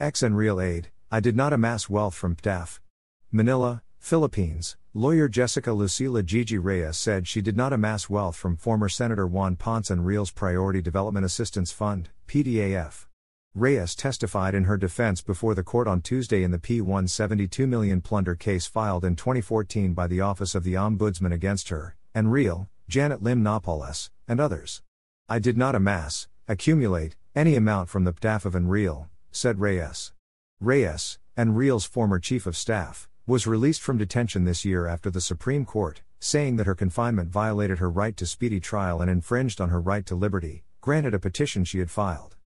X and Real aide, I did not amass wealth from PDAF. Manila, Philippines, lawyer Jessica Lucila Gigi Reyes said she did not amass wealth from former Senator Juan Ponce Enrile's Priority Development Assistance Fund, PDAF. Reyes testified in her defense before the court on Tuesday in the P172 million plunder case filed in 2014 by the Office of the Ombudsman against her, Enrile, Janet Lim Napoles, and others. I did not amass, accumulate, any amount from the PDAF of Enrile, said Reyes. Reyes, Enrile's former chief of staff, was released from detention this year after the Supreme Court, saying that her confinement violated her right to speedy trial and infringed on her right to liberty, granted a petition she had filed.